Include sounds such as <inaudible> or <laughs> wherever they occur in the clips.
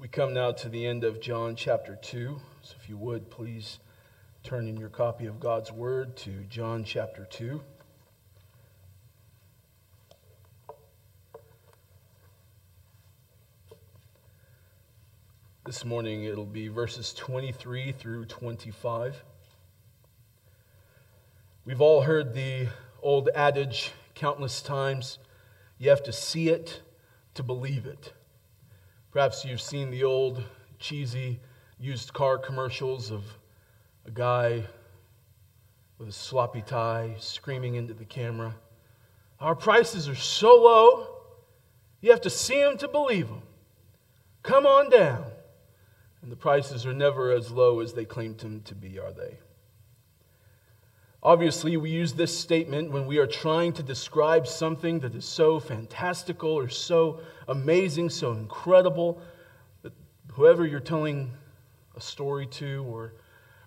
We come now to the end of John chapter 2. So if you would, please turn in your copy of God's Word to John chapter 2. This morning it'll be verses 23 through 25. We've all heard the old adage countless times you have to see it to believe it. Perhaps you've seen the old cheesy used car commercials of a guy with a sloppy tie screaming into the camera. Our prices are so low, you have to see them to believe them. Come on down. And the prices are never as low as they claim them to be, are they? Obviously, we use this statement when we are trying to describe something that is so fantastical or so amazing, so incredible, that whoever you're telling a story to or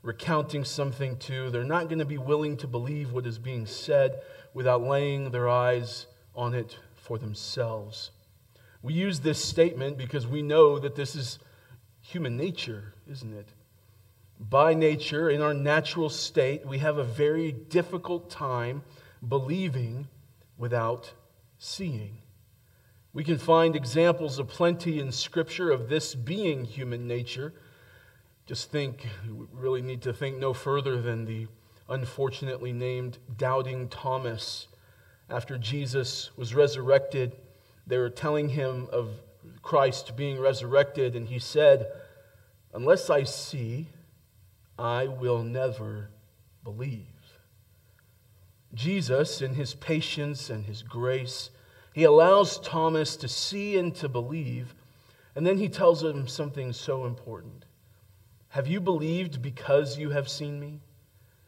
recounting something to, they're not going to be willing to believe what is being said without laying their eyes on it for themselves. We use this statement because we know that this is human nature, isn't it? By nature, in our natural state, we have a very difficult time believing without seeing. We can find examples of plenty in Scripture of this being human nature. Just think, we really need to think no further than the unfortunately named Doubting Thomas. After Jesus was resurrected, they were telling him of Christ being resurrected, and he said, Unless I see, I will never believe. Jesus, in his patience and his grace, he allows Thomas to see and to believe, and then he tells him something so important. Have you believed because you have seen me?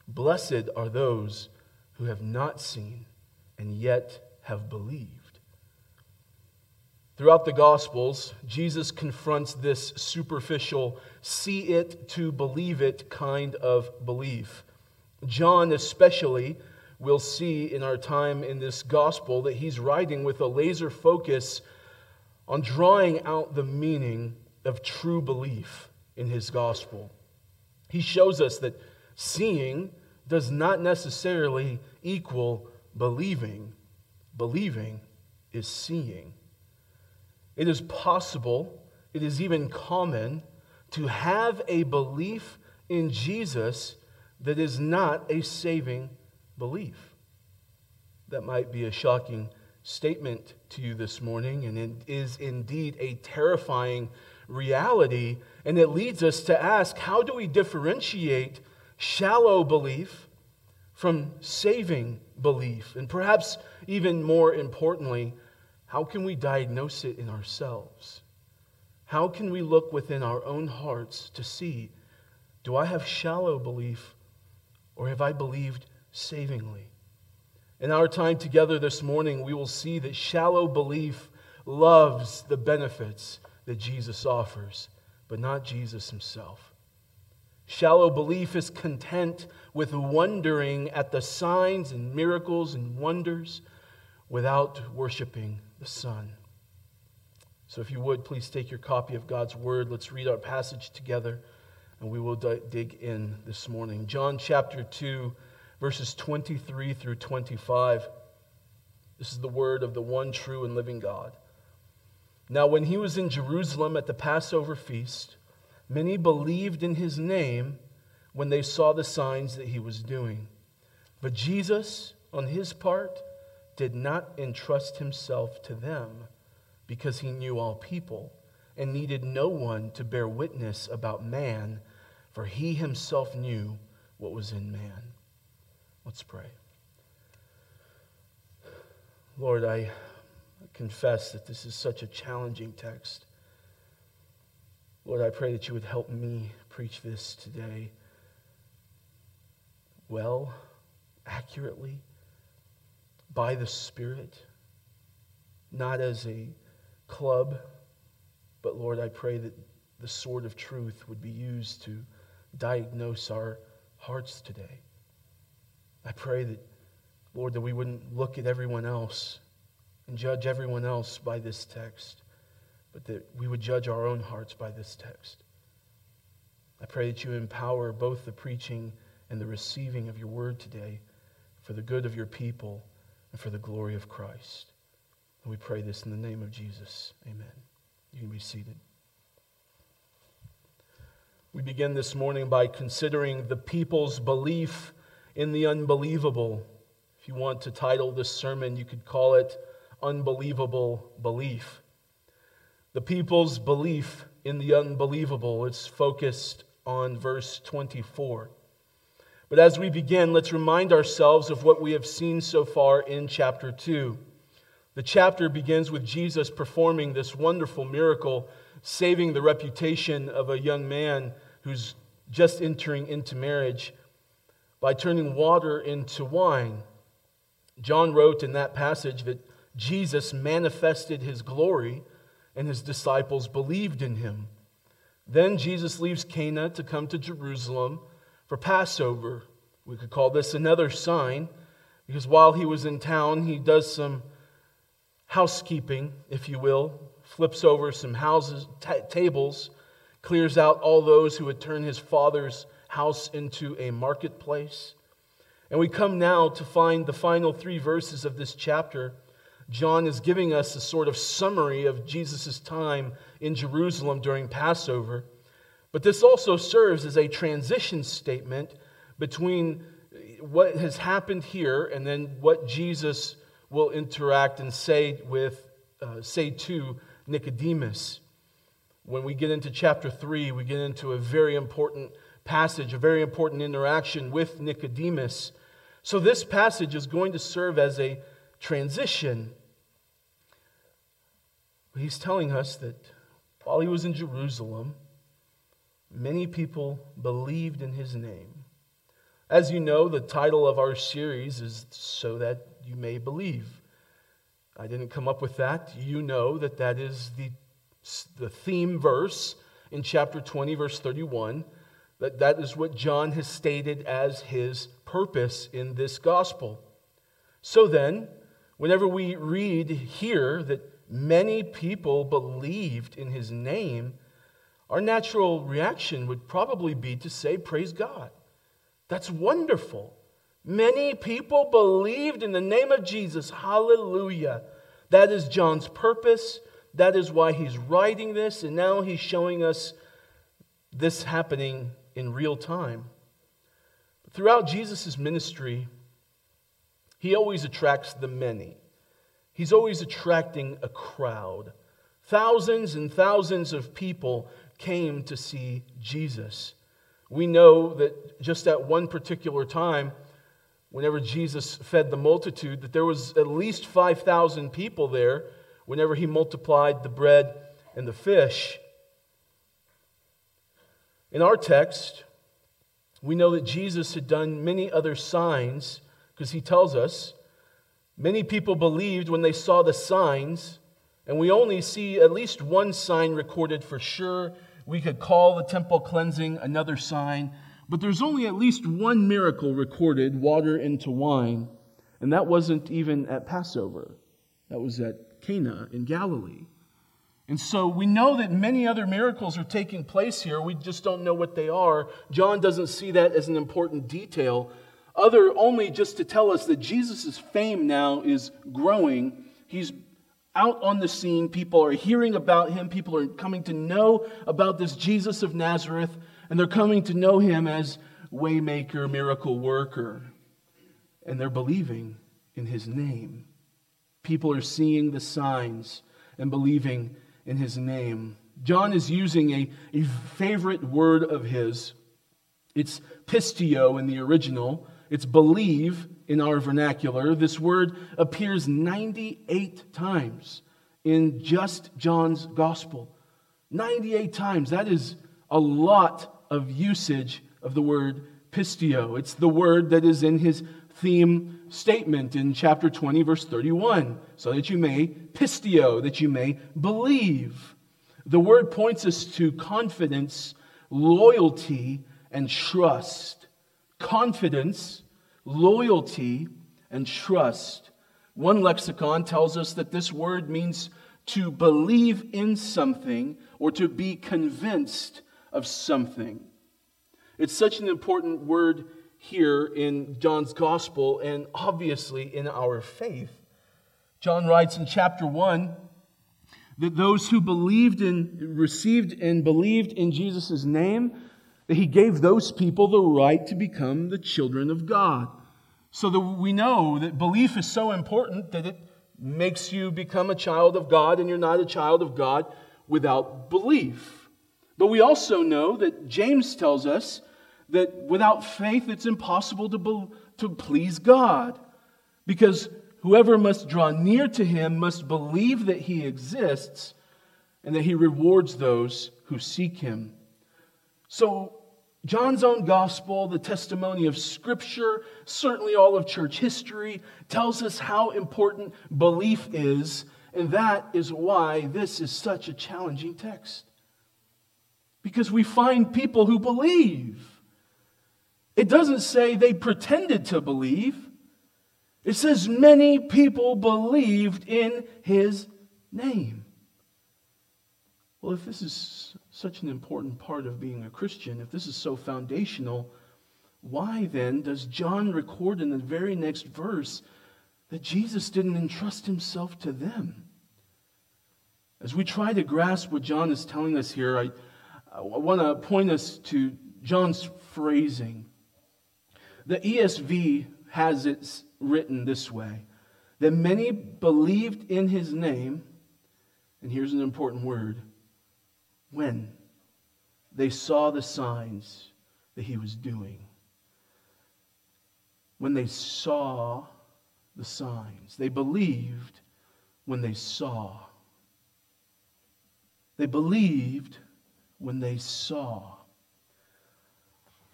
Blessed are those who have not seen and yet have believed. Throughout the Gospels, Jesus confronts this superficial, see it to believe it kind of belief. John, especially, will see in our time in this Gospel that he's writing with a laser focus on drawing out the meaning of true belief in his Gospel. He shows us that seeing does not necessarily equal believing, believing is seeing. It is possible, it is even common, to have a belief in Jesus that is not a saving belief. That might be a shocking statement to you this morning, and it is indeed a terrifying reality. And it leads us to ask how do we differentiate shallow belief from saving belief? And perhaps even more importantly, how can we diagnose it in ourselves? How can we look within our own hearts to see do I have shallow belief or have I believed savingly? In our time together this morning, we will see that shallow belief loves the benefits that Jesus offers, but not Jesus himself. Shallow belief is content with wondering at the signs and miracles and wonders without worshiping the Son. So, if you would, please take your copy of God's Word. Let's read our passage together, and we will d- dig in this morning. John chapter 2, verses 23 through 25. This is the word of the one true and living God. Now, when he was in Jerusalem at the Passover feast, many believed in his name when they saw the signs that he was doing. But Jesus, on his part, did not entrust himself to them because he knew all people and needed no one to bear witness about man, for he himself knew what was in man. Let's pray. Lord, I confess that this is such a challenging text. Lord, I pray that you would help me preach this today well, accurately by the Spirit, not as a club, but Lord, I pray that the sword of truth would be used to diagnose our hearts today. I pray that, Lord, that we wouldn't look at everyone else and judge everyone else by this text, but that we would judge our own hearts by this text. I pray that you empower both the preaching and the receiving of your word today for the good of your people and for the glory of Christ. And we pray this in the name of Jesus. Amen. You can be seated. We begin this morning by considering the people's belief in the unbelievable. If you want to title this sermon, you could call it Unbelievable Belief. The people's belief in the unbelievable. It's focused on verse 24. But as we begin, let's remind ourselves of what we have seen so far in chapter 2. The chapter begins with Jesus performing this wonderful miracle, saving the reputation of a young man who's just entering into marriage by turning water into wine. John wrote in that passage that Jesus manifested his glory and his disciples believed in him. Then Jesus leaves Cana to come to Jerusalem for Passover. We could call this another sign because while he was in town, he does some housekeeping, if you will, flips over some houses, t- tables, clears out all those who would turn his father's house into a marketplace. And we come now to find the final three verses of this chapter John is giving us a sort of summary of Jesus' time in Jerusalem during Passover. But this also serves as a transition statement between what has happened here and then what Jesus will interact and say with uh, say to Nicodemus. When we get into chapter 3, we get into a very important passage, a very important interaction with Nicodemus. So this passage is going to serve as a transition. He's telling us that while he was in Jerusalem, many people believed in his name. As you know, the title of our series is So That You May Believe. I didn't come up with that. You know that that is the, the theme verse in chapter 20, verse 31. That, that is what John has stated as his purpose in this gospel. So then, whenever we read here that many people believed in his name, our natural reaction would probably be to say, Praise God. That's wonderful. Many people believed in the name of Jesus. Hallelujah. That is John's purpose. That is why he's writing this. And now he's showing us this happening in real time. Throughout Jesus' ministry, he always attracts the many. He's always attracting a crowd. Thousands and thousands of people came to see Jesus. We know that just at one particular time, whenever Jesus fed the multitude, that there was at least 5,000 people there whenever he multiplied the bread and the fish. In our text, we know that Jesus had done many other signs because he tells us Many people believed when they saw the signs, and we only see at least one sign recorded for sure. We could call the temple cleansing another sign, but there's only at least one miracle recorded water into wine, and that wasn't even at Passover. That was at Cana in Galilee. And so we know that many other miracles are taking place here. We just don't know what they are. John doesn't see that as an important detail other only just to tell us that Jesus' fame now is growing. He's out on the scene. People are hearing about him. People are coming to know about this Jesus of Nazareth, and they're coming to know him as waymaker, miracle worker. And they're believing in his name. People are seeing the signs and believing in his name. John is using a, a favorite word of his. It's pistio in the original, it's believe in our vernacular. This word appears 98 times in just John's gospel. 98 times. That is a lot of usage of the word pistio. It's the word that is in his theme statement in chapter 20, verse 31. So that you may pistio, that you may believe. The word points us to confidence, loyalty, and trust confidence, loyalty, and trust. One lexicon tells us that this word means to believe in something or to be convinced of something. It's such an important word here in John's gospel and obviously in our faith. John writes in chapter 1 that those who believed in, received and believed in Jesus' name, that he gave those people the right to become the children of God. So that we know that belief is so important that it makes you become a child of God, and you're not a child of God without belief. But we also know that James tells us that without faith it's impossible to, be, to please God. Because whoever must draw near to him must believe that he exists and that he rewards those who seek him. So, John's own gospel, the testimony of Scripture, certainly all of church history, tells us how important belief is, and that is why this is such a challenging text. Because we find people who believe. It doesn't say they pretended to believe, it says many people believed in his name. Well, if this is such an important part of being a Christian, if this is so foundational, why then does John record in the very next verse that Jesus didn't entrust himself to them? As we try to grasp what John is telling us here, I, I want to point us to John's phrasing. The ESV has it written this way that many believed in his name, and here's an important word when they saw the signs that he was doing. When they saw the signs, they believed when they saw. They believed when they saw.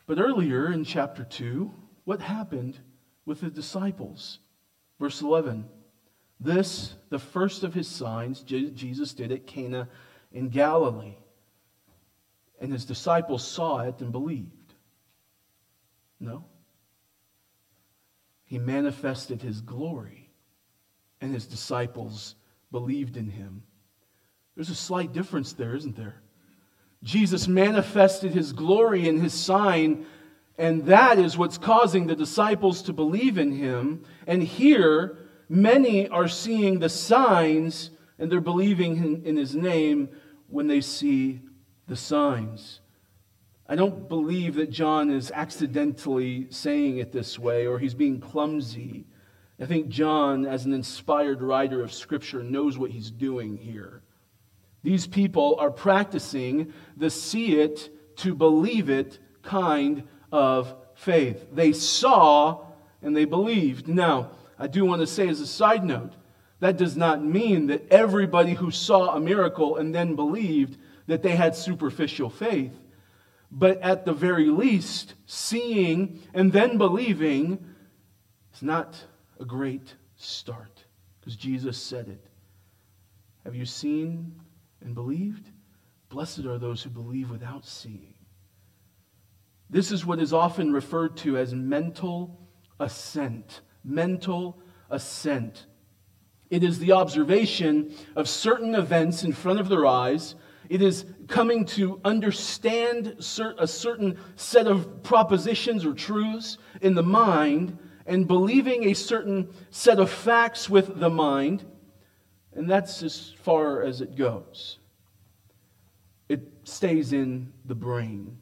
But earlier in chapter 2, what happened with the disciples? Verse 11 This, the first of his signs, Jesus did at Cana in Galilee and his disciples saw it and believed? No. He manifested his glory, and his disciples believed in him. There's a slight difference there, isn't there? Jesus manifested his glory in his sign, and that is what's causing the disciples to believe in him. And here, many are seeing the signs and they're believing in, his name when they see the signs. I don't believe that John is accidentally saying it this way or he's being clumsy. I think John, as an inspired writer of Scripture, knows what he's doing here. These people are practicing the see it to believe it kind of faith. They saw and they believed. Now, I do want to say as a side note, that does not mean that everybody who saw a miracle and then believed that they had superficial faith. But at the very least, seeing and then believing is not a great start because Jesus said it. Have you seen and believed? Blessed are those who believe without seeing. This is what is often referred to as mental assent. Mental assent. It is the observation of certain events in front of their eyes it is coming to understand a certain set of propositions or truths in the mind and believing a certain set of facts with the mind. And that's as far as it goes. It stays in the brain.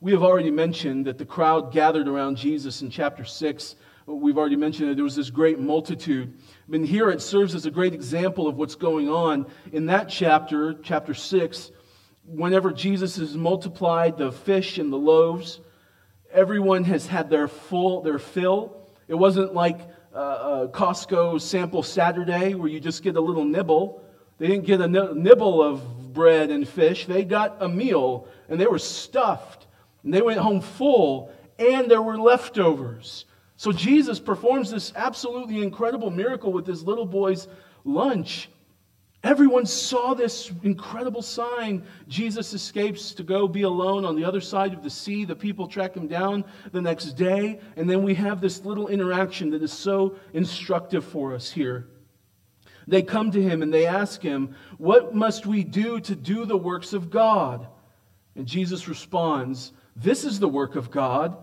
We have already mentioned that the crowd gathered around Jesus in chapter 6 We've already mentioned that there was this great multitude. And here it serves as a great example of what's going on. In that chapter, chapter 6, whenever Jesus has multiplied the fish and the loaves, everyone has had their full, their fill. It wasn't like a uh, Costco sample Saturday where you just get a little nibble. They didn't get a nibble of bread and fish. They got a meal and they were stuffed. And they went home full and there were leftovers. So Jesus performs this absolutely incredible miracle with this little boy's lunch. Everyone saw this incredible sign. Jesus escapes to go be alone on the other side of the sea. The people track him down the next day. And then we have this little interaction that is so instructive for us here. They come to him and they ask him, What must we do to do the works of God? And Jesus responds, This is the work of God,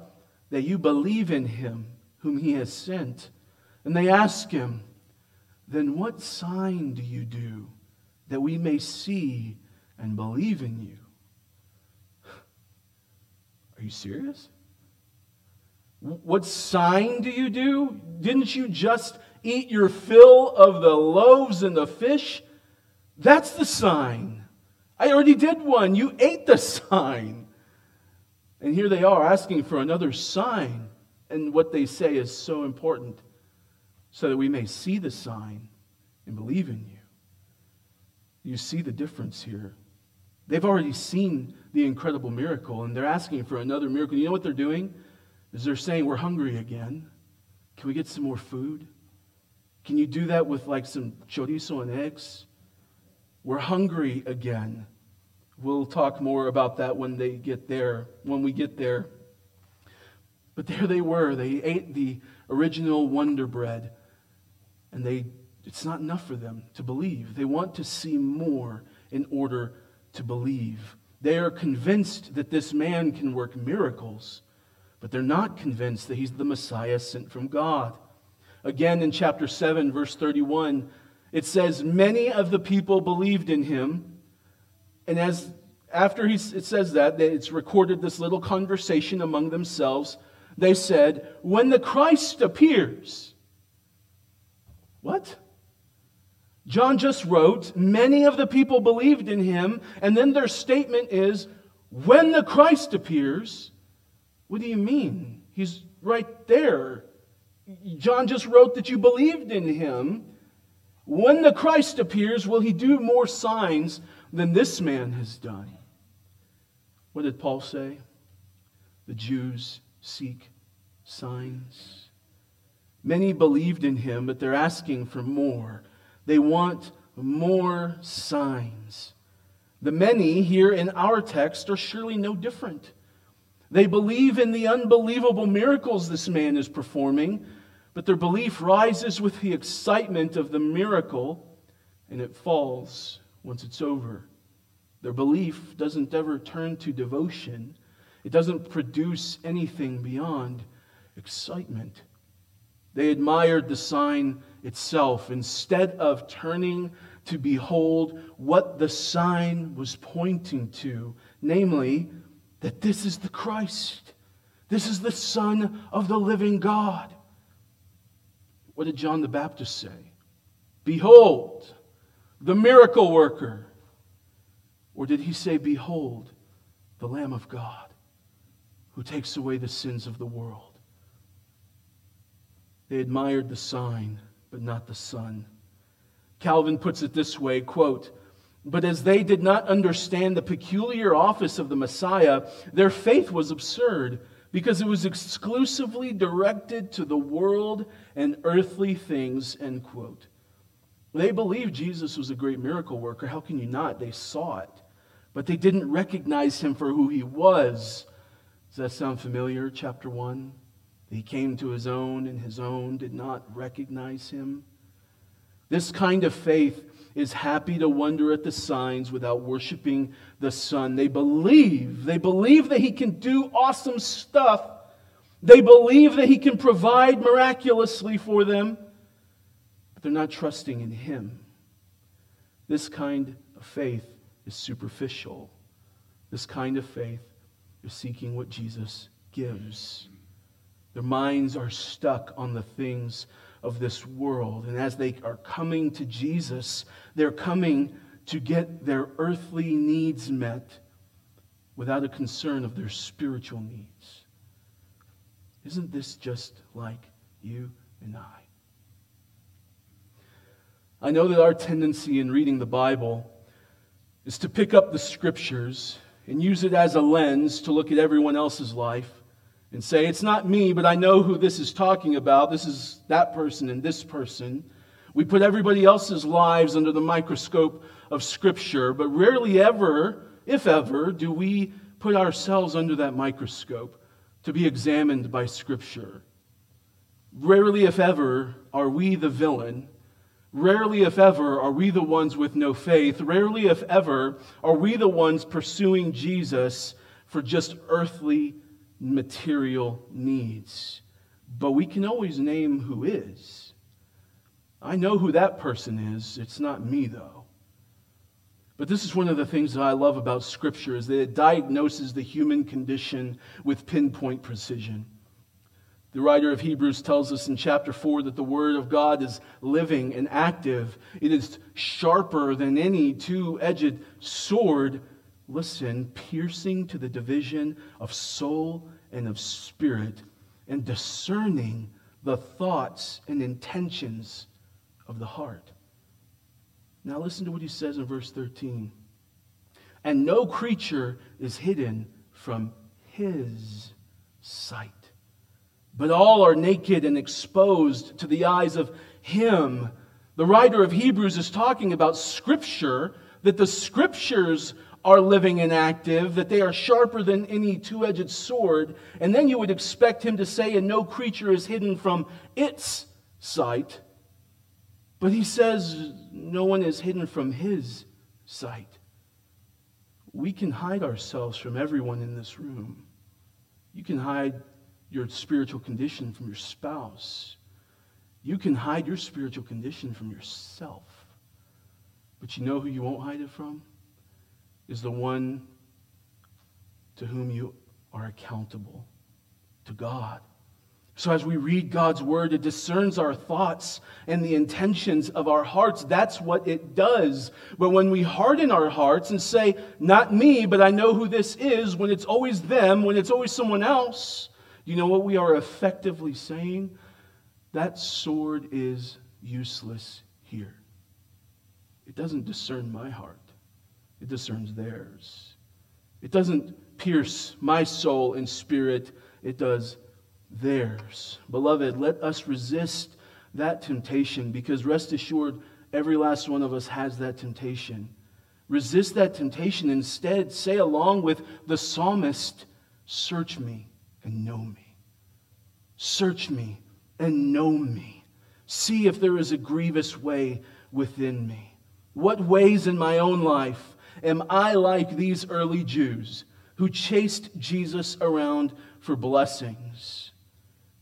that you believe in him whom he has sent. And they ask him, Then what sign do you do that we may see and believe in you? Are you serious? What sign do you do? Didn't you just eat your fill of the loaves and the fish? That's the sign. I already did one. You ate the <laughs> sign. And here they are asking for another sign. And what they say is so important so that we may see the sign and believe in you. You see the difference here. They've already seen the incredible miracle and they're asking for another miracle. You know what they're doing? Is they're saying, We're hungry again. Can we get some more food? Can you do that with like some chorizo and eggs? We're hungry again. We'll talk more about that when they get there, when we get there. But there they were. They ate the original Wonder Bread, and they, it's not enough for them to believe. They want to see more in order to believe. They are convinced that this man can work miracles, but they're not convinced that he's the Messiah sent from God. Again, in chapter 7, verse 31, it says, Many of the people believed in him. And as after he, it says that, it's recorded this little conversation among themselves. They said, When the Christ appears, what? John just wrote, Many of the people believed in him. And then their statement is, When the Christ appears, what do you mean? He's right there. John just wrote that you believed in him. When the Christ appears, will he do more signs than this man has done? What did Paul say? The Jews seek signs. Many believed in him, but they're asking for more. They want more signs. The many here in our text are surely no different. They believe in the unbelievable miracles this man is performing, but their belief rises with the excitement of the miracle and it falls once it's over. Their belief doesn't ever turn to devotion, it doesn't produce anything beyond excitement. They admired the sign itself instead of turning to behold what the sign was pointing to, namely, that this is the Christ. This is the Son of the living God. What did John the Baptist say? Behold, the miracle worker. Or did he say, Behold, the Lamb of God who takes away the sins of the world? They admired the sign, but not the Son. Calvin puts it this way quote, but as they did not understand the peculiar office of the Messiah, their faith was absurd because it was exclusively directed to the world and earthly things, end quote. They believed Jesus was a great miracle worker. How can you not? They saw it. But they didn't recognize him for who he was. Does that sound familiar? Chapter 1. He came to his own, and his own did not recognize him. This kind of faith is happy to wonder at the signs without worshiping the Son. They believe, they believe that He can do awesome stuff. They believe that He can provide miraculously for them, but they're not trusting in Him. This kind of faith is superficial. This kind of faith is seeking what Jesus gives. Their minds are stuck on the things of this world. And as they are coming to Jesus, they're coming to get their earthly needs met without a concern of their spiritual needs. Isn't this just like you and I? I know that our tendency in reading the Bible is to pick up the scriptures and use it as a lens to look at everyone else's life and say, It's not me, but I know who this is talking about. This is that person and this person. We put everybody else's lives under the microscope of Scripture, but rarely ever, if ever, do we put ourselves under that microscope to be examined by Scripture. Rarely, if ever, are we the villain Rarely, if ever, are we the ones with no faith. Rarely, if ever, are we the ones pursuing Jesus for just earthly, material needs. But we can always name who is. I know who that person is. It's not me, though. But this is one of the things that I love about Scripture is that it diagnoses the human condition with pinpoint precision. The writer of Hebrews tells us in chapter 4 that the Word of God is living and active. It is sharper than any two edged sword, listen, piercing to the division of soul and of spirit, and discerning the thoughts and intentions of the heart. Now, listen to what he says in verse 13. And no creature is hidden from his sight but all are naked and exposed to the eyes of Him. The writer of Hebrews is talking about Scripture, that the Scriptures are living and active, that they are sharper than any two edged sword. And then you would expect him to say, and no creature is hidden from its sight. But he says, no one is hidden from his sight. We can hide ourselves from everyone in this room. You can hide your spiritual condition from your spouse. You can hide your spiritual condition from yourself. But you know who you won't hide it from? Is the one to whom you are accountable to God. So, as we read God's word, it discerns our thoughts and the intentions of our hearts. That's what it does. But when we harden our hearts and say, Not me, but I know who this is, when it's always them, when it's always someone else, you know what we are effectively saying? That sword is useless here. It doesn't discern my heart, it discerns theirs. It doesn't pierce my soul and spirit, it does theirs. Beloved, let us resist that temptation because rest assured, every last one of us has that temptation. Resist that temptation. Instead, say along with the psalmist, Search me and know me. Search me and know me. See if there is a grievous way within me. What ways in my own life am I like these early Jews who chased Jesus around for blessings?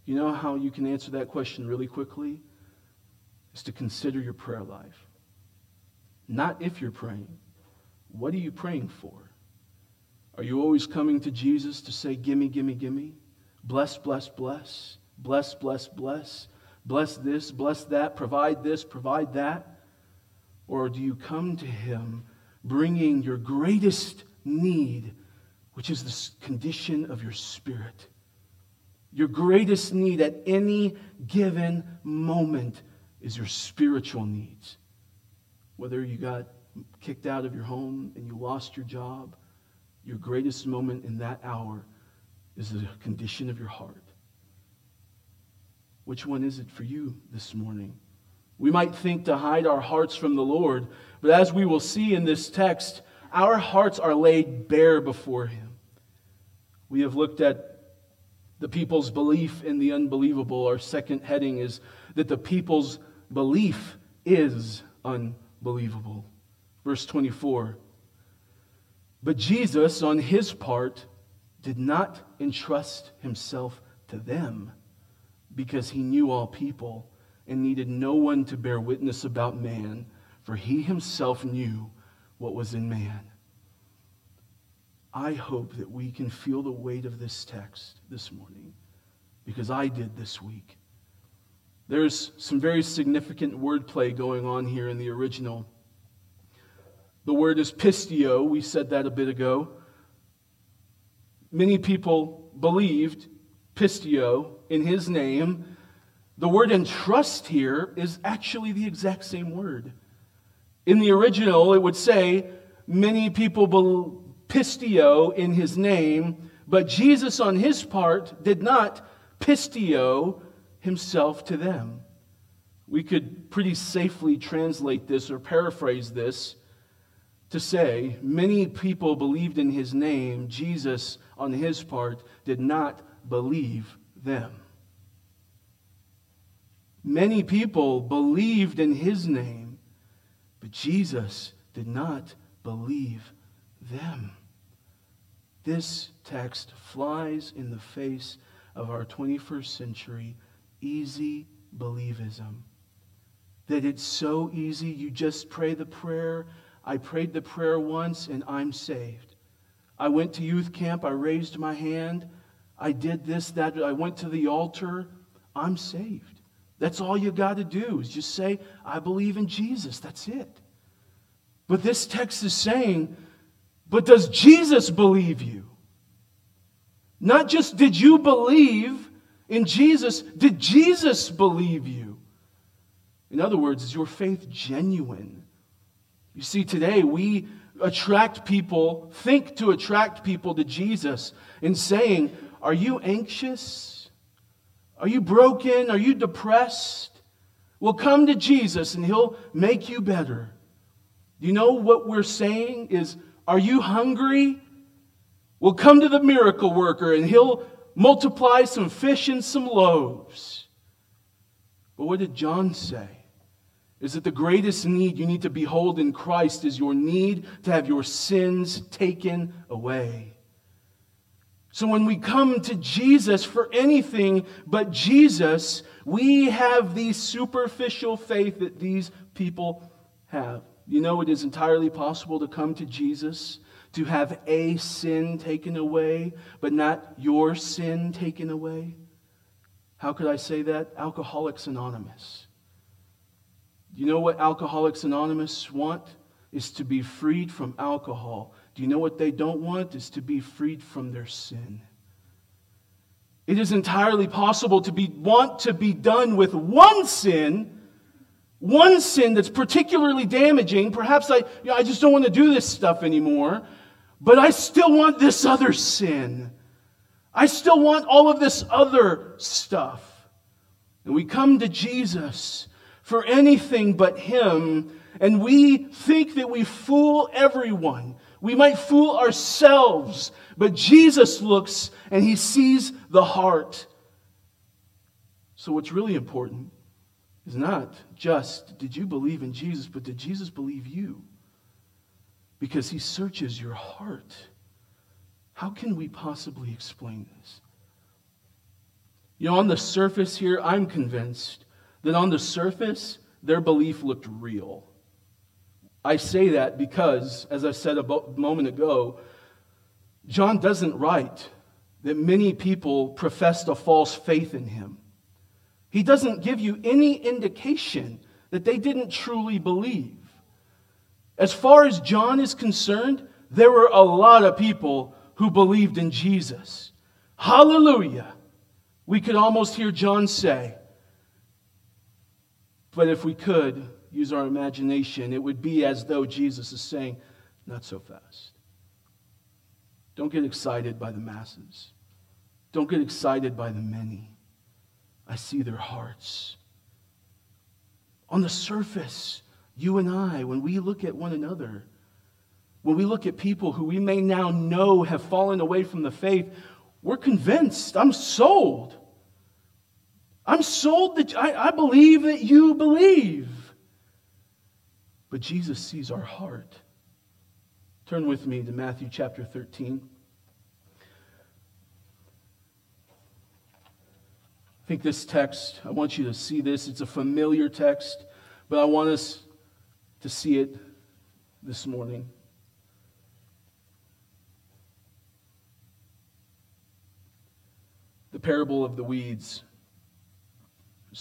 You know how you can answer that question really quickly? Is to consider your prayer life. Not if you're praying. What are you praying for? Are you always coming to Jesus to say, Gimme, gimme, gimme? Bless, bless, bless. Bless, bless, bless. Bless this, bless that. Provide this, provide that. Or do you come to Him bringing your greatest need, which is the condition of your spirit? Your greatest need at any given moment is your spiritual needs. Whether you got kicked out of your home and you lost your job, your greatest moment in that hour is the condition of your heart. Which one is it for you this morning? We might think to hide our hearts from the Lord, but as we will see in this text, our hearts are laid bare before Him. We have looked at the people's belief in the unbelievable. Our second heading is that the people's belief is unbelievable. Verse 24. But Jesus, on his part, did not entrust himself to them because he knew all people and needed no one to bear witness about man, for he himself knew what was in man. I hope that we can feel the weight of this text this morning because I did this week. There's some very significant wordplay going on here in the original. The word is pistio. We said that a bit ago. Many people believed pistio in his name. The word entrust here is actually the exact same word. In the original, it would say, many people pistio in his name, but Jesus on his part did not pistio himself to them. We could pretty safely translate this or paraphrase this to say, many people believed in his name. Jesus, on his part, did not believe them. Many people believed in his name, but Jesus did not believe them. This text flies in the face of our 21st century easy believism. That it's so easy, you just pray the prayer. I prayed the prayer once and I'm saved. I went to youth camp, I raised my hand, I did this, that, I went to the altar, I'm saved. That's all you got to do is just say, I believe in Jesus. That's it. But this text is saying, but does Jesus believe you? Not just did you believe in Jesus, did Jesus believe you? In other words, is your faith genuine? You see, today we attract people, think to attract people to Jesus in saying, Are you anxious? Are you broken? Are you depressed? Well, come to Jesus and he'll make you better. You know what we're saying is, Are you hungry? will come to the miracle worker and he'll multiply some fish and some loaves. But what did John say? Is that the greatest need you need to behold in Christ is your need to have your sins taken away. So when we come to Jesus for anything but Jesus, we have the superficial faith that these people have. You know, it is entirely possible to come to Jesus to have a sin taken away, but not your sin taken away? How could I say that? Alcoholics Anonymous. Do you know what Alcoholics Anonymous want? Is to be freed from alcohol. Do you know what they don't want? Is to be freed from their sin. It is entirely possible to be, want to be done with one sin, one sin that's particularly damaging. Perhaps I, you know, I just don't want to do this stuff anymore. But I still want this other sin. I still want all of this other stuff. And we come to Jesus for anything but Him, and we think that we fool everyone. We might fool ourselves, but Jesus looks and He sees the heart. So, what's really important is not just did you believe in Jesus, but did Jesus believe you? because he searches your heart. How can we possibly explain this? You know, on the surface here, I'm convinced that on the surface, their belief looked real. I say that because, as I said a moment ago, John doesn't write that many people professed a false faith in him. He doesn't give you any indication that they didn't truly believe. As far as John is concerned, there were a lot of people who believed in Jesus. Hallelujah. We could almost hear John say, but if we could use our imagination, it would be as though Jesus is saying, Not so fast. Don't get excited by the masses. Don't get excited by the many. I see their hearts. On the surface, you and I, when we look at one another, when we look at people who we may now know have fallen away from the faith, we're convinced. I'm sold. I'm sold that I, I believe that you believe. But Jesus sees our heart. Turn with me to Matthew chapter 13. I think this text, I want you to see this. It's a familiar text, but I want us to see it this morning. The parable of the weeds,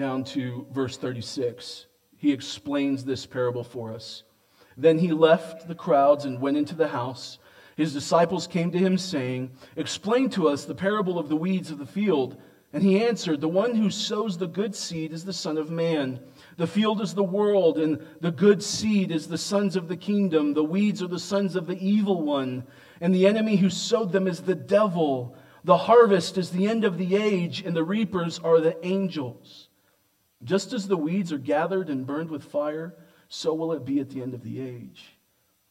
Down to verse 36, he explains this parable for us. Then he left the crowds and went into the house. His disciples came to him, saying, Explain to us the parable of the weeds of the field. And he answered, The one who sows the good seed is the Son of Man. The field is the world, and the good seed is the sons of the kingdom. The weeds are the sons of the evil one, and the enemy who sowed them is the devil. The harvest is the end of the age, and the reapers are the angels. Just as the weeds are gathered and burned with fire, so will it be at the end of the age.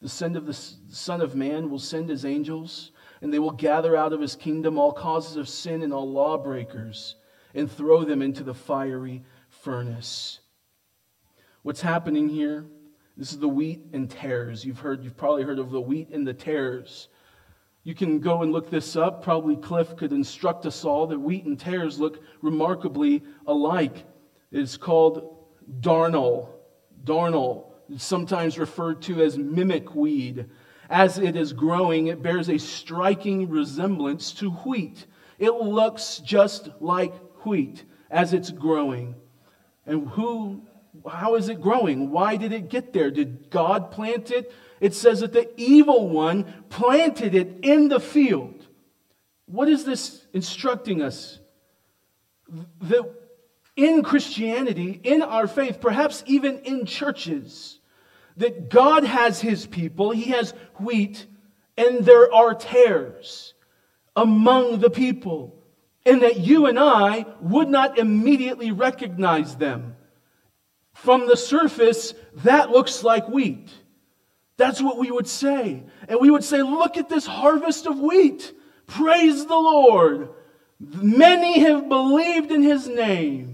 The son of the Son of Man will send his angels and they will gather out of his kingdom all causes of sin and all lawbreakers and throw them into the fiery furnace. What's happening here? This is the wheat and tares. You've heard, you've probably heard of the wheat and the tares. You can go and look this up. Probably Cliff could instruct us all that wheat and tares look remarkably alike. It's called darnel. Darnel, sometimes referred to as mimic weed. As it is growing, it bears a striking resemblance to wheat. It looks just like wheat as it's growing. And who, how is it growing? Why did it get there? Did God plant it? It says that the evil one planted it in the field. What is this instructing us? That in Christianity, in our faith, perhaps even in churches, that God has his people, he has wheat, and there are tares among the people, and that you and I would not immediately recognize them. From the surface, that looks like wheat. That's what we would say. And we would say, Look at this harvest of wheat. Praise the Lord. Many have believed in his name.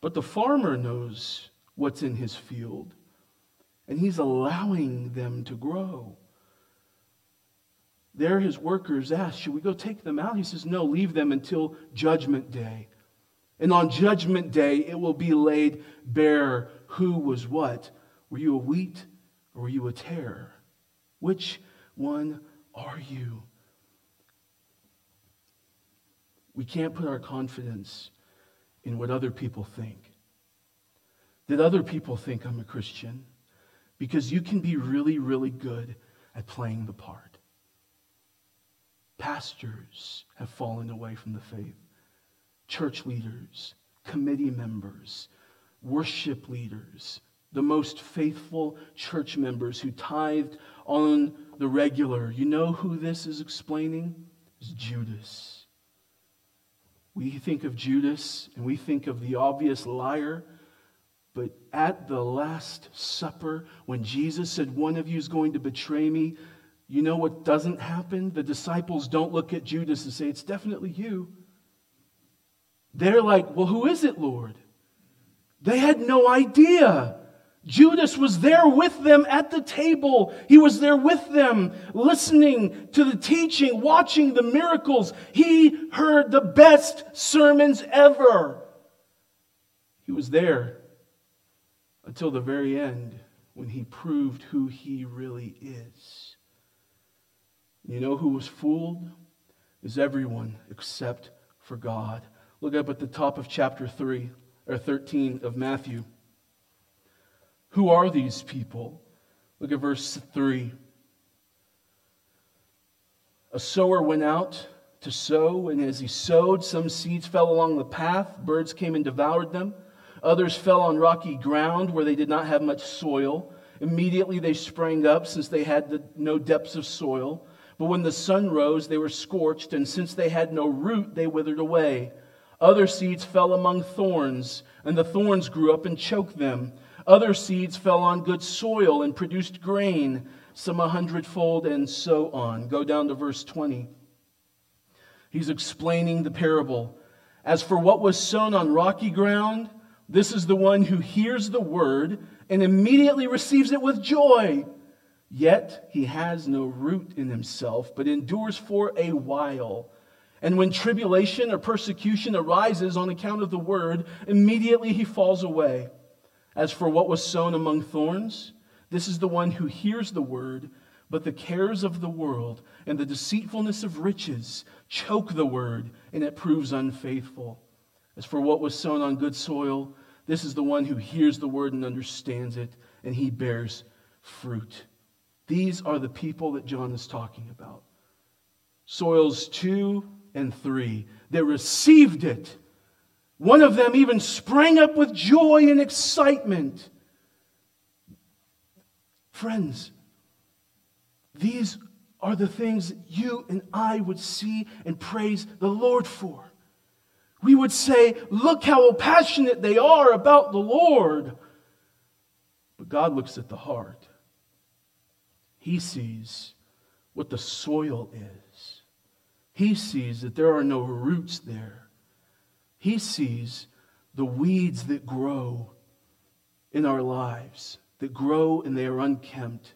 But the farmer knows what's in his field and he's allowing them to grow. There, his workers ask, Should we go take them out? He says, No, leave them until judgment day. And on judgment day, it will be laid bare who was what. Were you a wheat or were you a tare? Which one are you? We can't put our confidence in what other people think. Did other people think I'm a Christian? because you can be really, really good at playing the part. Pastors have fallen away from the faith, church leaders, committee members, worship leaders, the most faithful church members who tithed on the regular. You know who this is explaining? It's Judas. We think of Judas and we think of the obvious liar but at the Last Supper, when Jesus said, One of you is going to betray me, you know what doesn't happen? The disciples don't look at Judas and say, It's definitely you. They're like, Well, who is it, Lord? They had no idea. Judas was there with them at the table. He was there with them, listening to the teaching, watching the miracles. He heard the best sermons ever. He was there until the very end when he proved who he really is. You know who was fooled? Is everyone except for God. Look up at the top of chapter 3 or 13 of Matthew. Who are these people? Look at verse 3. A sower went out to sow, and as he sowed, some seeds fell along the path. Birds came and devoured them. Others fell on rocky ground where they did not have much soil. Immediately they sprang up, since they had the, no depths of soil. But when the sun rose, they were scorched, and since they had no root, they withered away. Other seeds fell among thorns, and the thorns grew up and choked them. Other seeds fell on good soil and produced grain, some a hundredfold, and so on. Go down to verse 20. He's explaining the parable. As for what was sown on rocky ground, this is the one who hears the word and immediately receives it with joy. Yet he has no root in himself, but endures for a while. And when tribulation or persecution arises on account of the word, immediately he falls away. As for what was sown among thorns, this is the one who hears the word, but the cares of the world and the deceitfulness of riches choke the word, and it proves unfaithful. As for what was sown on good soil, this is the one who hears the word and understands it, and he bears fruit. These are the people that John is talking about. Soils two and three. They received it. One of them even sprang up with joy and excitement. Friends, these are the things you and I would see and praise the Lord for. We would say, Look how passionate they are about the Lord. But God looks at the heart, He sees what the soil is. He sees that there are no roots there. He sees the weeds that grow in our lives, that grow and they are unkempt.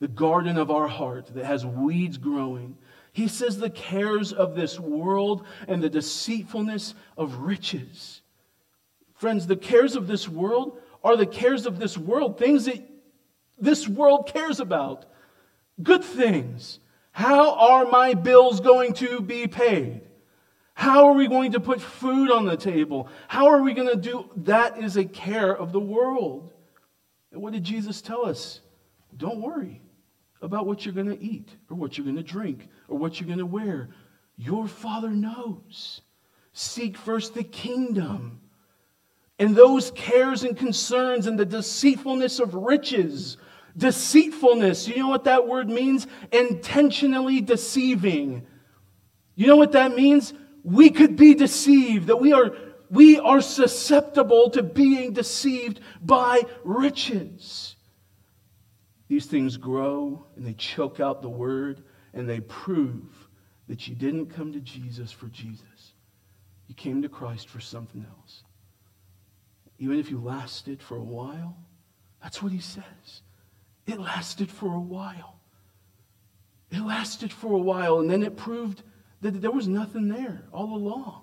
The garden of our heart that has weeds growing. He says the cares of this world and the deceitfulness of riches. Friends, the cares of this world are the cares of this world, things that this world cares about, good things. How are my bills going to be paid? How are we going to put food on the table? How are we going to do that is a care of the world. And what did Jesus tell us? Don't worry about what you're going to eat or what you're going to drink or what you're going to wear. Your Father knows. Seek first the kingdom. And those cares and concerns and the deceitfulness of riches Deceitfulness, you know what that word means? Intentionally deceiving. You know what that means? We could be deceived, that we are, we are susceptible to being deceived by riches. These things grow and they choke out the word and they prove that you didn't come to Jesus for Jesus. You came to Christ for something else. Even if you lasted for a while, that's what he says. It lasted for a while. It lasted for a while, and then it proved that there was nothing there all along.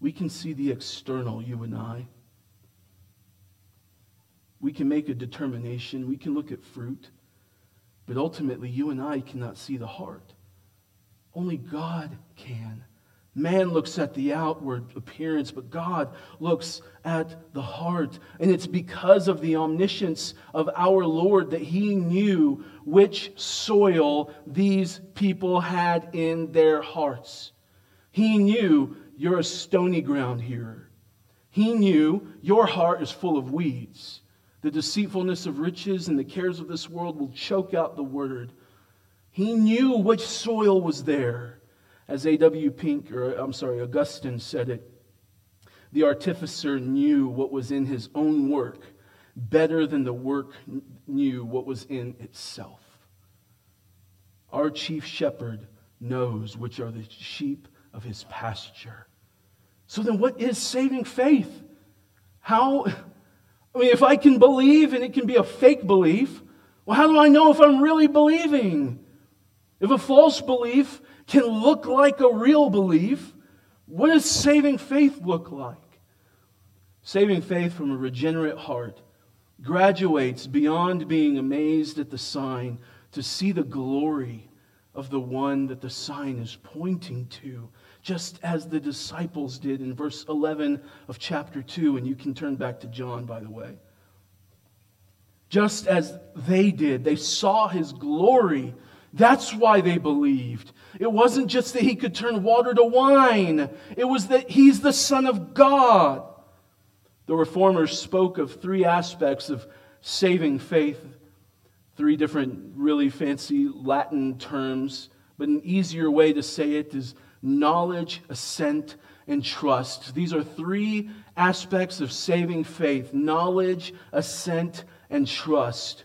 We can see the external, you and I. We can make a determination, we can look at fruit, but ultimately, you and I cannot see the heart. Only God can. Man looks at the outward appearance, but God looks at the heart. And it's because of the omniscience of our Lord that He knew which soil these people had in their hearts. He knew you're a stony ground here. He knew your heart is full of weeds. The deceitfulness of riches and the cares of this world will choke out the word. He knew which soil was there. As A.W. Pink, or I'm sorry, Augustine said it, the artificer knew what was in his own work better than the work knew what was in itself. Our chief shepherd knows which are the sheep of his pasture. So then, what is saving faith? How, I mean, if I can believe and it can be a fake belief, well, how do I know if I'm really believing? If a false belief can look like a real belief, what does saving faith look like? Saving faith from a regenerate heart graduates beyond being amazed at the sign to see the glory of the one that the sign is pointing to, just as the disciples did in verse 11 of chapter 2. And you can turn back to John, by the way. Just as they did, they saw his glory that's why they believed. It wasn't just that he could turn water to wine, it was that he's the Son of God. The reformers spoke of three aspects of saving faith, three different really fancy Latin terms, but an easier way to say it is knowledge, assent, and trust. These are three aspects of saving faith knowledge, assent, and trust.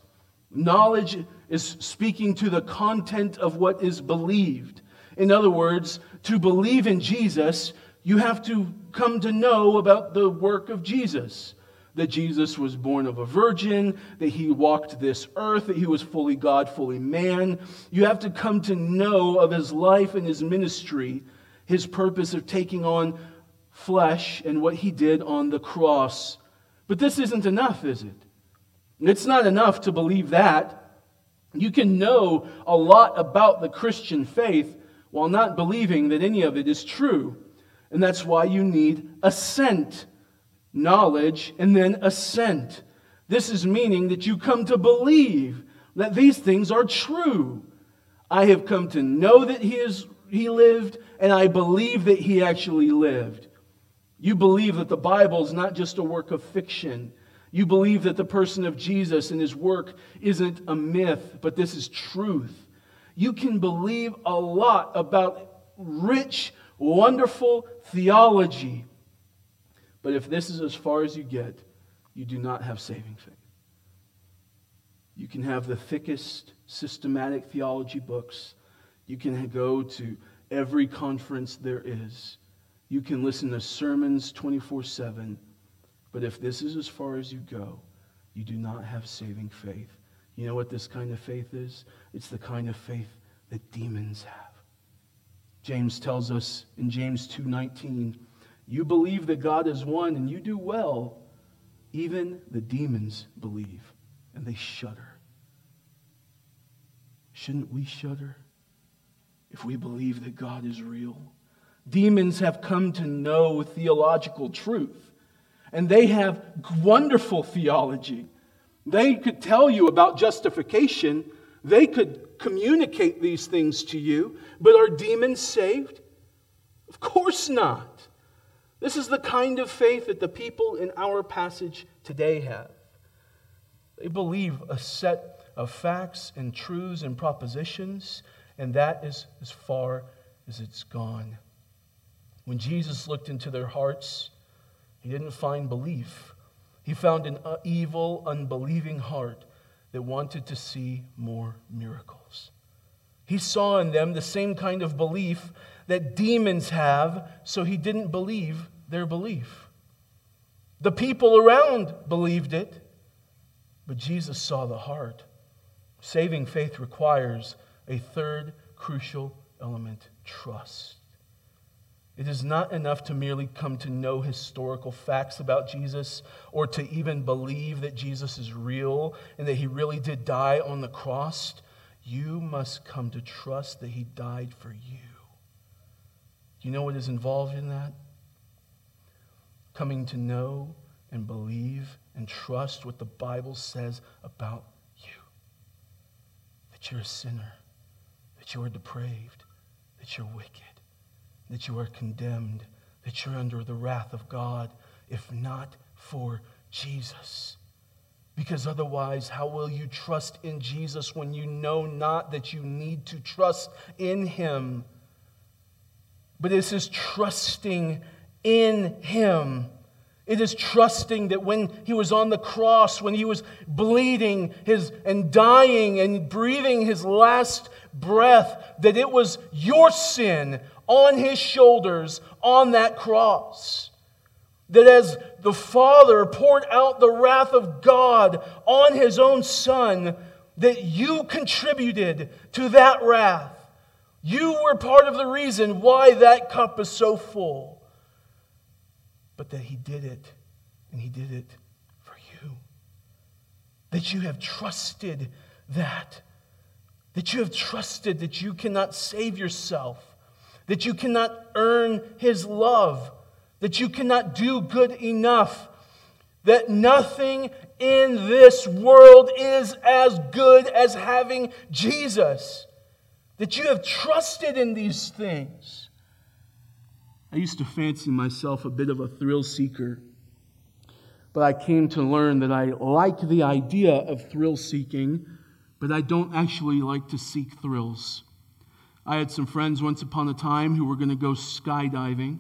Knowledge is speaking to the content of what is believed. In other words, to believe in Jesus, you have to come to know about the work of Jesus. that Jesus was born of a virgin, that he walked this earth, that he was fully God, fully man. You have to come to know of his life and his ministry, his purpose of taking on flesh and what he did on the cross. But this isn't enough, is it? It's not enough to believe that. You can know a lot about the Christian faith while not believing that any of it is true. And that's why you need assent knowledge, and then assent. This is meaning that you come to believe that these things are true. I have come to know that he, is, he lived, and I believe that he actually lived. You believe that the Bible is not just a work of fiction. You believe that the person of Jesus and his work isn't a myth, but this is truth. You can believe a lot about rich, wonderful theology but if this is as far as you get, you do not have saving faith. You can have the thickest systematic theology books. You can go to every conference there is. You can listen to sermons 24 7. But if this is as far as you go, you do not have saving faith. You know what this kind of faith is? It's the kind of faith that demons have. James tells us in James 2:19, you believe that God is one and you do well. Even the demons believe and they shudder. Shouldn't we shudder if we believe that God is real? Demons have come to know theological truth, and they have wonderful theology. They could tell you about justification, they could communicate these things to you, but are demons saved? Of course not. This is the kind of faith that the people in our passage today have. They believe a set of facts and truths and propositions, and that is as far as it's gone. When Jesus looked into their hearts, he didn't find belief. He found an uh, evil, unbelieving heart that wanted to see more miracles. He saw in them the same kind of belief that demons have, so he didn't believe their belief. The people around believed it, but Jesus saw the heart. Saving faith requires a third crucial element trust. It is not enough to merely come to know historical facts about Jesus or to even believe that Jesus is real and that he really did die on the cross. You must come to trust that he died for you. You know what is involved in that? Coming to know and believe and trust what the Bible says about you that you're a sinner, that you are depraved, that you're wicked, that you are condemned, that you're under the wrath of God, if not for Jesus. Because otherwise, how will you trust in Jesus when you know not that you need to trust in Him? But this is trusting in Him. It is trusting that when he was on the cross, when he was bleeding his, and dying and breathing his last breath, that it was your sin on his shoulders on that cross. That as the Father poured out the wrath of God on his own Son, that you contributed to that wrath. You were part of the reason why that cup is so full but that He did it, and He did it for you. That you have trusted that. That you have trusted that you cannot save yourself, that you cannot earn His love, that you cannot do good enough, that nothing in this world is as good as having Jesus. That you have trusted in these things. I used to fancy myself a bit of a thrill seeker, but I came to learn that I like the idea of thrill seeking, but I don't actually like to seek thrills. I had some friends once upon a time who were going to go skydiving.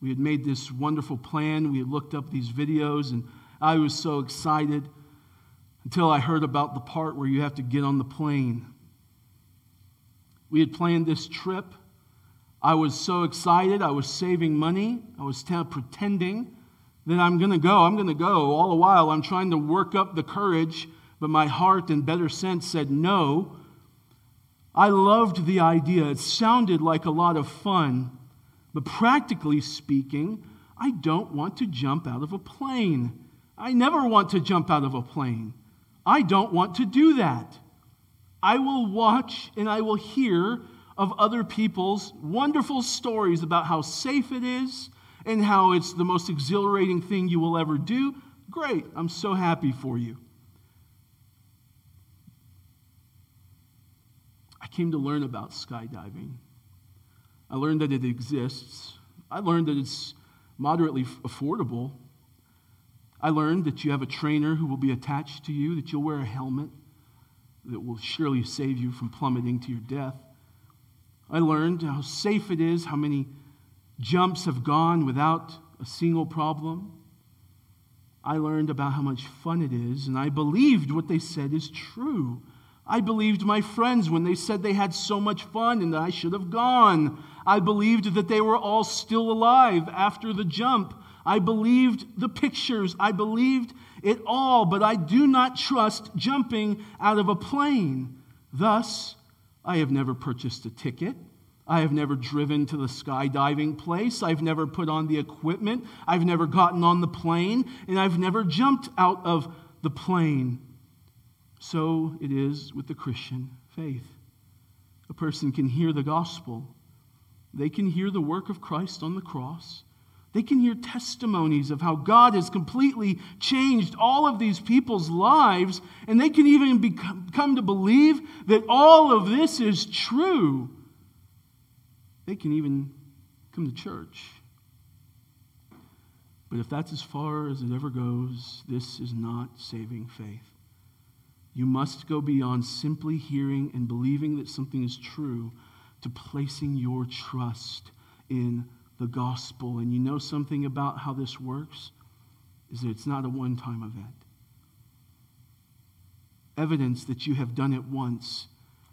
We had made this wonderful plan. We had looked up these videos, and I was so excited until I heard about the part where you have to get on the plane. We had planned this trip I was so excited. I was saving money. I was pretending that I'm going to go, I'm going to go. All the while, I'm trying to work up the courage, but my heart and better sense said no. I loved the idea. It sounded like a lot of fun, but practically speaking, I don't want to jump out of a plane. I never want to jump out of a plane. I don't want to do that. I will watch and I will hear of other people's wonderful stories about how safe it is and how it's the most exhilarating thing you will ever do. Great. I'm so happy for you. I came to learn about skydiving. I learned that it exists. I learned that it's moderately affordable. I learned that you have a trainer who will be attached to you, that you'll wear a helmet that will surely save you from plummeting to your death. I learned how safe it is, how many jumps have gone without a single problem. I learned about how much fun it is, and I believed what they said is true. I believed my friends when they said they had so much fun and that I should have gone. I believed that they were all still alive after the jump. I believed the pictures. I believed it all, but I do not trust jumping out of a plane. Thus, I have never purchased a ticket. I have never driven to the skydiving place. I've never put on the equipment. I've never gotten on the plane, and I've never jumped out of the plane. So it is with the Christian faith. A person can hear the gospel, they can hear the work of Christ on the cross. They can hear testimonies of how God has completely changed all of these people's lives, and they can even become, come to believe that all of this is true. They can even come to church. But if that's as far as it ever goes, this is not saving faith. You must go beyond simply hearing and believing that something is true to placing your trust in the gospel. And you know something about how this works? Is that it's not a one time event. Evidence that you have done it once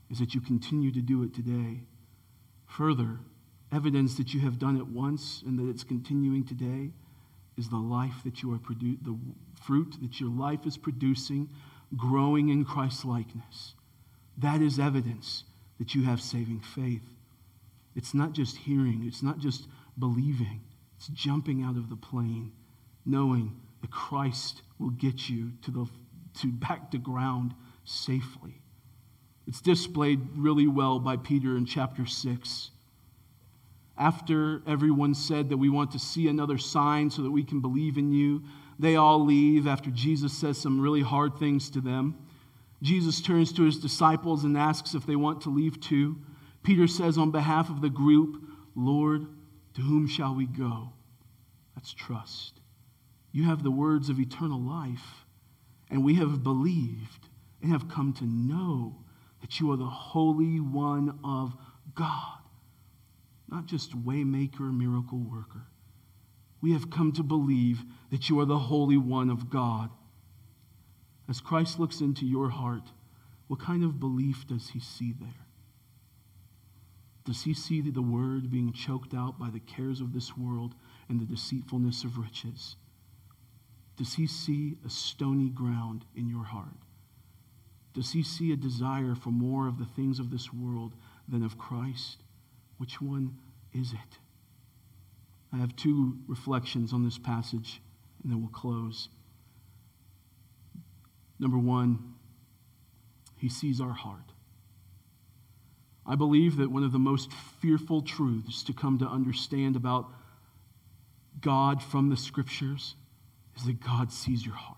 is that you continue to do it today. Further, evidence that you have done it once and that it's continuing today is the life that you are producing, the fruit that your life is producing growing in Christ likeness. That is evidence that you have saving faith. It's not just hearing, it's not just believing, it's jumping out of the plane, knowing that Christ will get you to, the, to back to ground safely. It's displayed really well by Peter in chapter 6. After everyone said that we want to see another sign so that we can believe in you, they all leave after Jesus says some really hard things to them. Jesus turns to his disciples and asks if they want to leave too. Peter says, on behalf of the group, Lord, to whom shall we go? That's trust. You have the words of eternal life, and we have believed and have come to know that you are the Holy One of God, not just waymaker, miracle worker we have come to believe that you are the Holy One of God. As Christ looks into your heart, what kind of belief does he see there? Does he see the word being choked out by the cares of this world and the deceitfulness of riches? Does he see a stony ground in your heart? Does he see a desire for more of the things of this world than of Christ? Which one is it? I have two reflections on this passage, and then we'll close. Number one, he sees our heart. I believe that one of the most fearful truths to come to understand about God from the scriptures is that God sees your heart.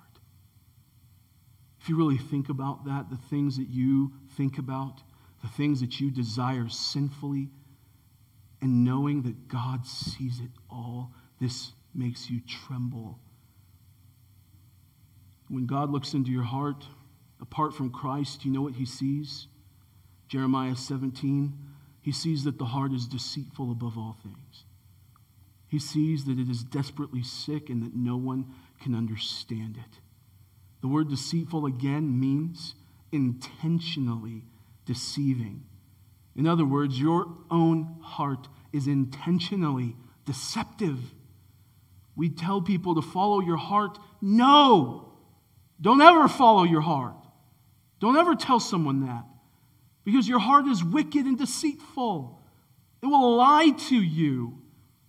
If you really think about that, the things that you think about, the things that you desire sinfully, and knowing that God sees it all, this makes you tremble. When God looks into your heart, apart from Christ, you know what he sees? Jeremiah 17, he sees that the heart is deceitful above all things. He sees that it is desperately sick and that no one can understand it. The word deceitful again means intentionally deceiving. In other words, your own heart is intentionally deceptive. We tell people to follow your heart. No! Don't ever follow your heart. Don't ever tell someone that. Because your heart is wicked and deceitful. It will lie to you.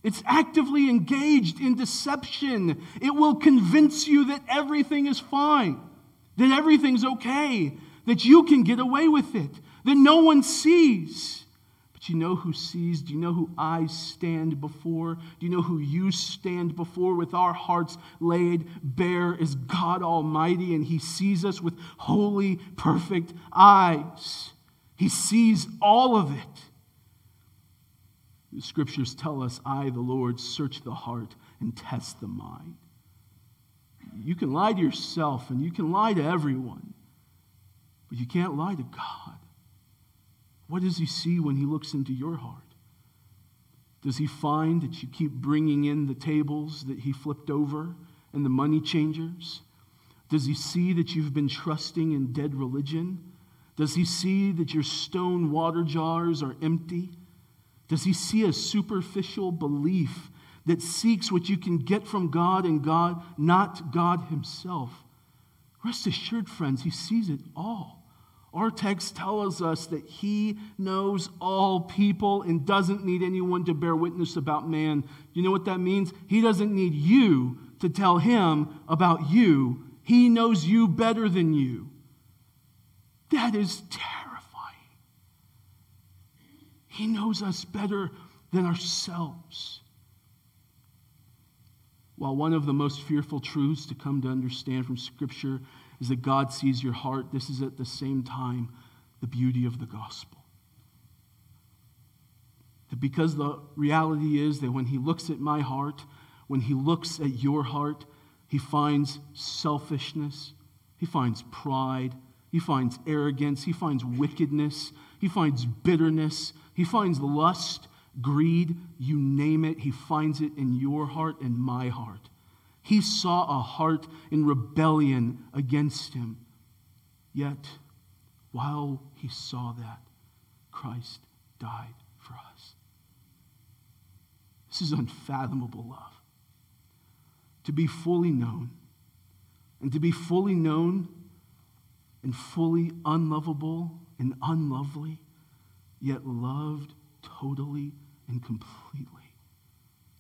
It's actively engaged in deception. It will convince you that everything is fine, that everything's okay, that you can get away with it, that no one sees. But you know who sees? Do you know who I stand before? Do you know who you stand before with our hearts laid bare is God Almighty, and He sees us with holy, perfect eyes. He sees all of it. The scriptures tell us, I, the Lord, search the heart and test the mind. You can lie to yourself and you can lie to everyone, but you can't lie to God. What does He see when He looks into your heart? Does He find that you keep bringing in the tables that He flipped over and the money changers? Does He see that you've been trusting in dead religion? Does He see that your stone water jars are empty? Does He see a superficial belief that seeks what you can get from God and God, not God Himself? Rest assured, friends, He sees it all. Our text tells us that he knows all people and doesn't need anyone to bear witness about man. You know what that means? He doesn't need you to tell him about you. He knows you better than you. That is terrifying. He knows us better than ourselves. While one of the most fearful truths to come to understand from Scripture is that God sees your heart. This is at the same time the beauty of the gospel. That because the reality is that when He looks at my heart, when He looks at your heart, He finds selfishness, He finds pride, He finds arrogance, He finds wickedness, He finds bitterness, He finds lust, greed, you name it, He finds it in your heart and my heart. He saw a heart in rebellion against him. Yet, while he saw that, Christ died for us. This is unfathomable love. To be fully known, and to be fully known and fully unlovable and unlovely, yet loved totally and completely.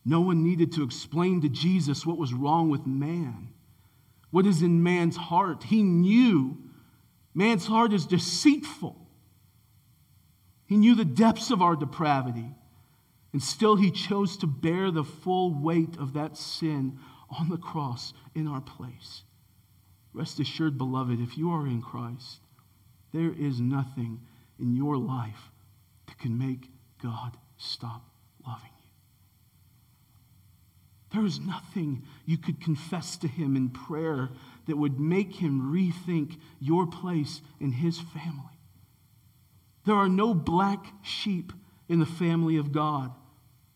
No one needed to explain to Jesus what was wrong with man, what is in man's heart. He knew man's heart is deceitful. He knew the depths of our depravity, and still he chose to bear the full weight of that sin on the cross in our place. Rest assured, beloved, if you are in Christ, there is nothing in your life that can make God stop loving there is nothing you could confess to him in prayer that would make him rethink your place in his family. There are no black sheep in the family of God.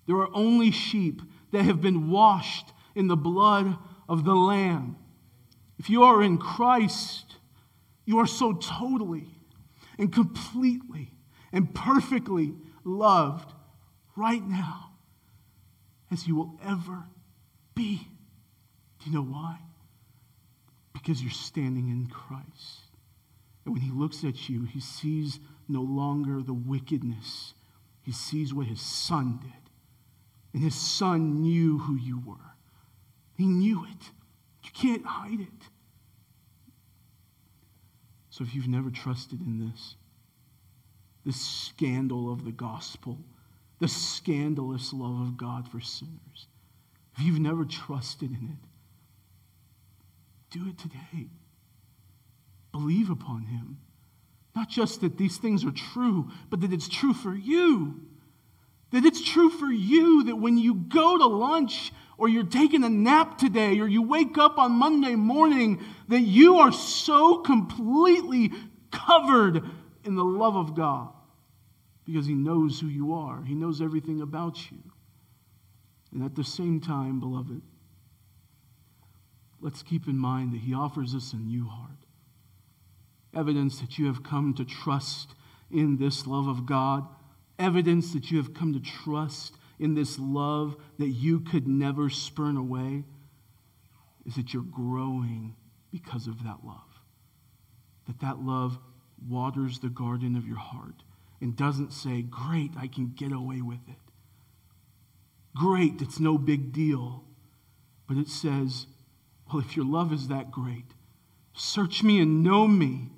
There are only sheep that have been washed in the blood of the Lamb. If you are in Christ, you are so totally and completely and perfectly loved right now as you will ever be. Do you know why? Because you're standing in Christ. And when he looks at you, he sees no longer the wickedness, he sees what his son did. And his son knew who you were, he knew it. You can't hide it. So if you've never trusted in this, this scandal of the gospel, the scandalous love of God for sinners, if you've never trusted in it, do it today. Believe upon Him. Not just that these things are true, but that it's true for you. That it's true for you that when you go to lunch or you're taking a nap today or you wake up on Monday morning, that you are so completely covered in the love of God because He knows who you are, He knows everything about you. And at the same time, beloved, let's keep in mind that He offers us a new heart. Evidence that you have come to trust in this love of God. Evidence that you have come to trust in this love that you could never spurn away is that you're growing because of that love. That that love waters the garden of your heart and doesn't say, Great, I can get away with it. Great, it's no big deal. But it says, Well, if your love is that great, search me and know me.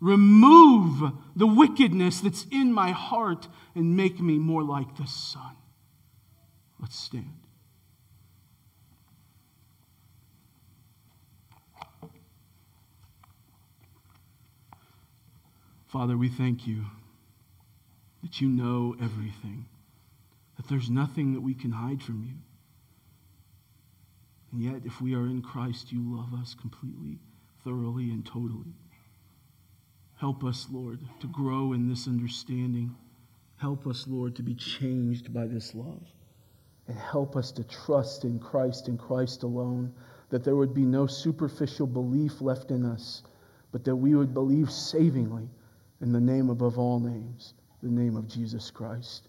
Remove the wickedness that's in my heart and make me more like the Son. Let's stand. Father, we thank you that you know everything, there's nothing that we can hide from you. And yet, if we are in Christ, you love us completely, thoroughly, and totally. Help us, Lord, to grow in this understanding. Help us, Lord, to be changed by this love. And help us to trust in Christ and Christ alone, that there would be no superficial belief left in us, but that we would believe savingly in the name above all names, the name of Jesus Christ.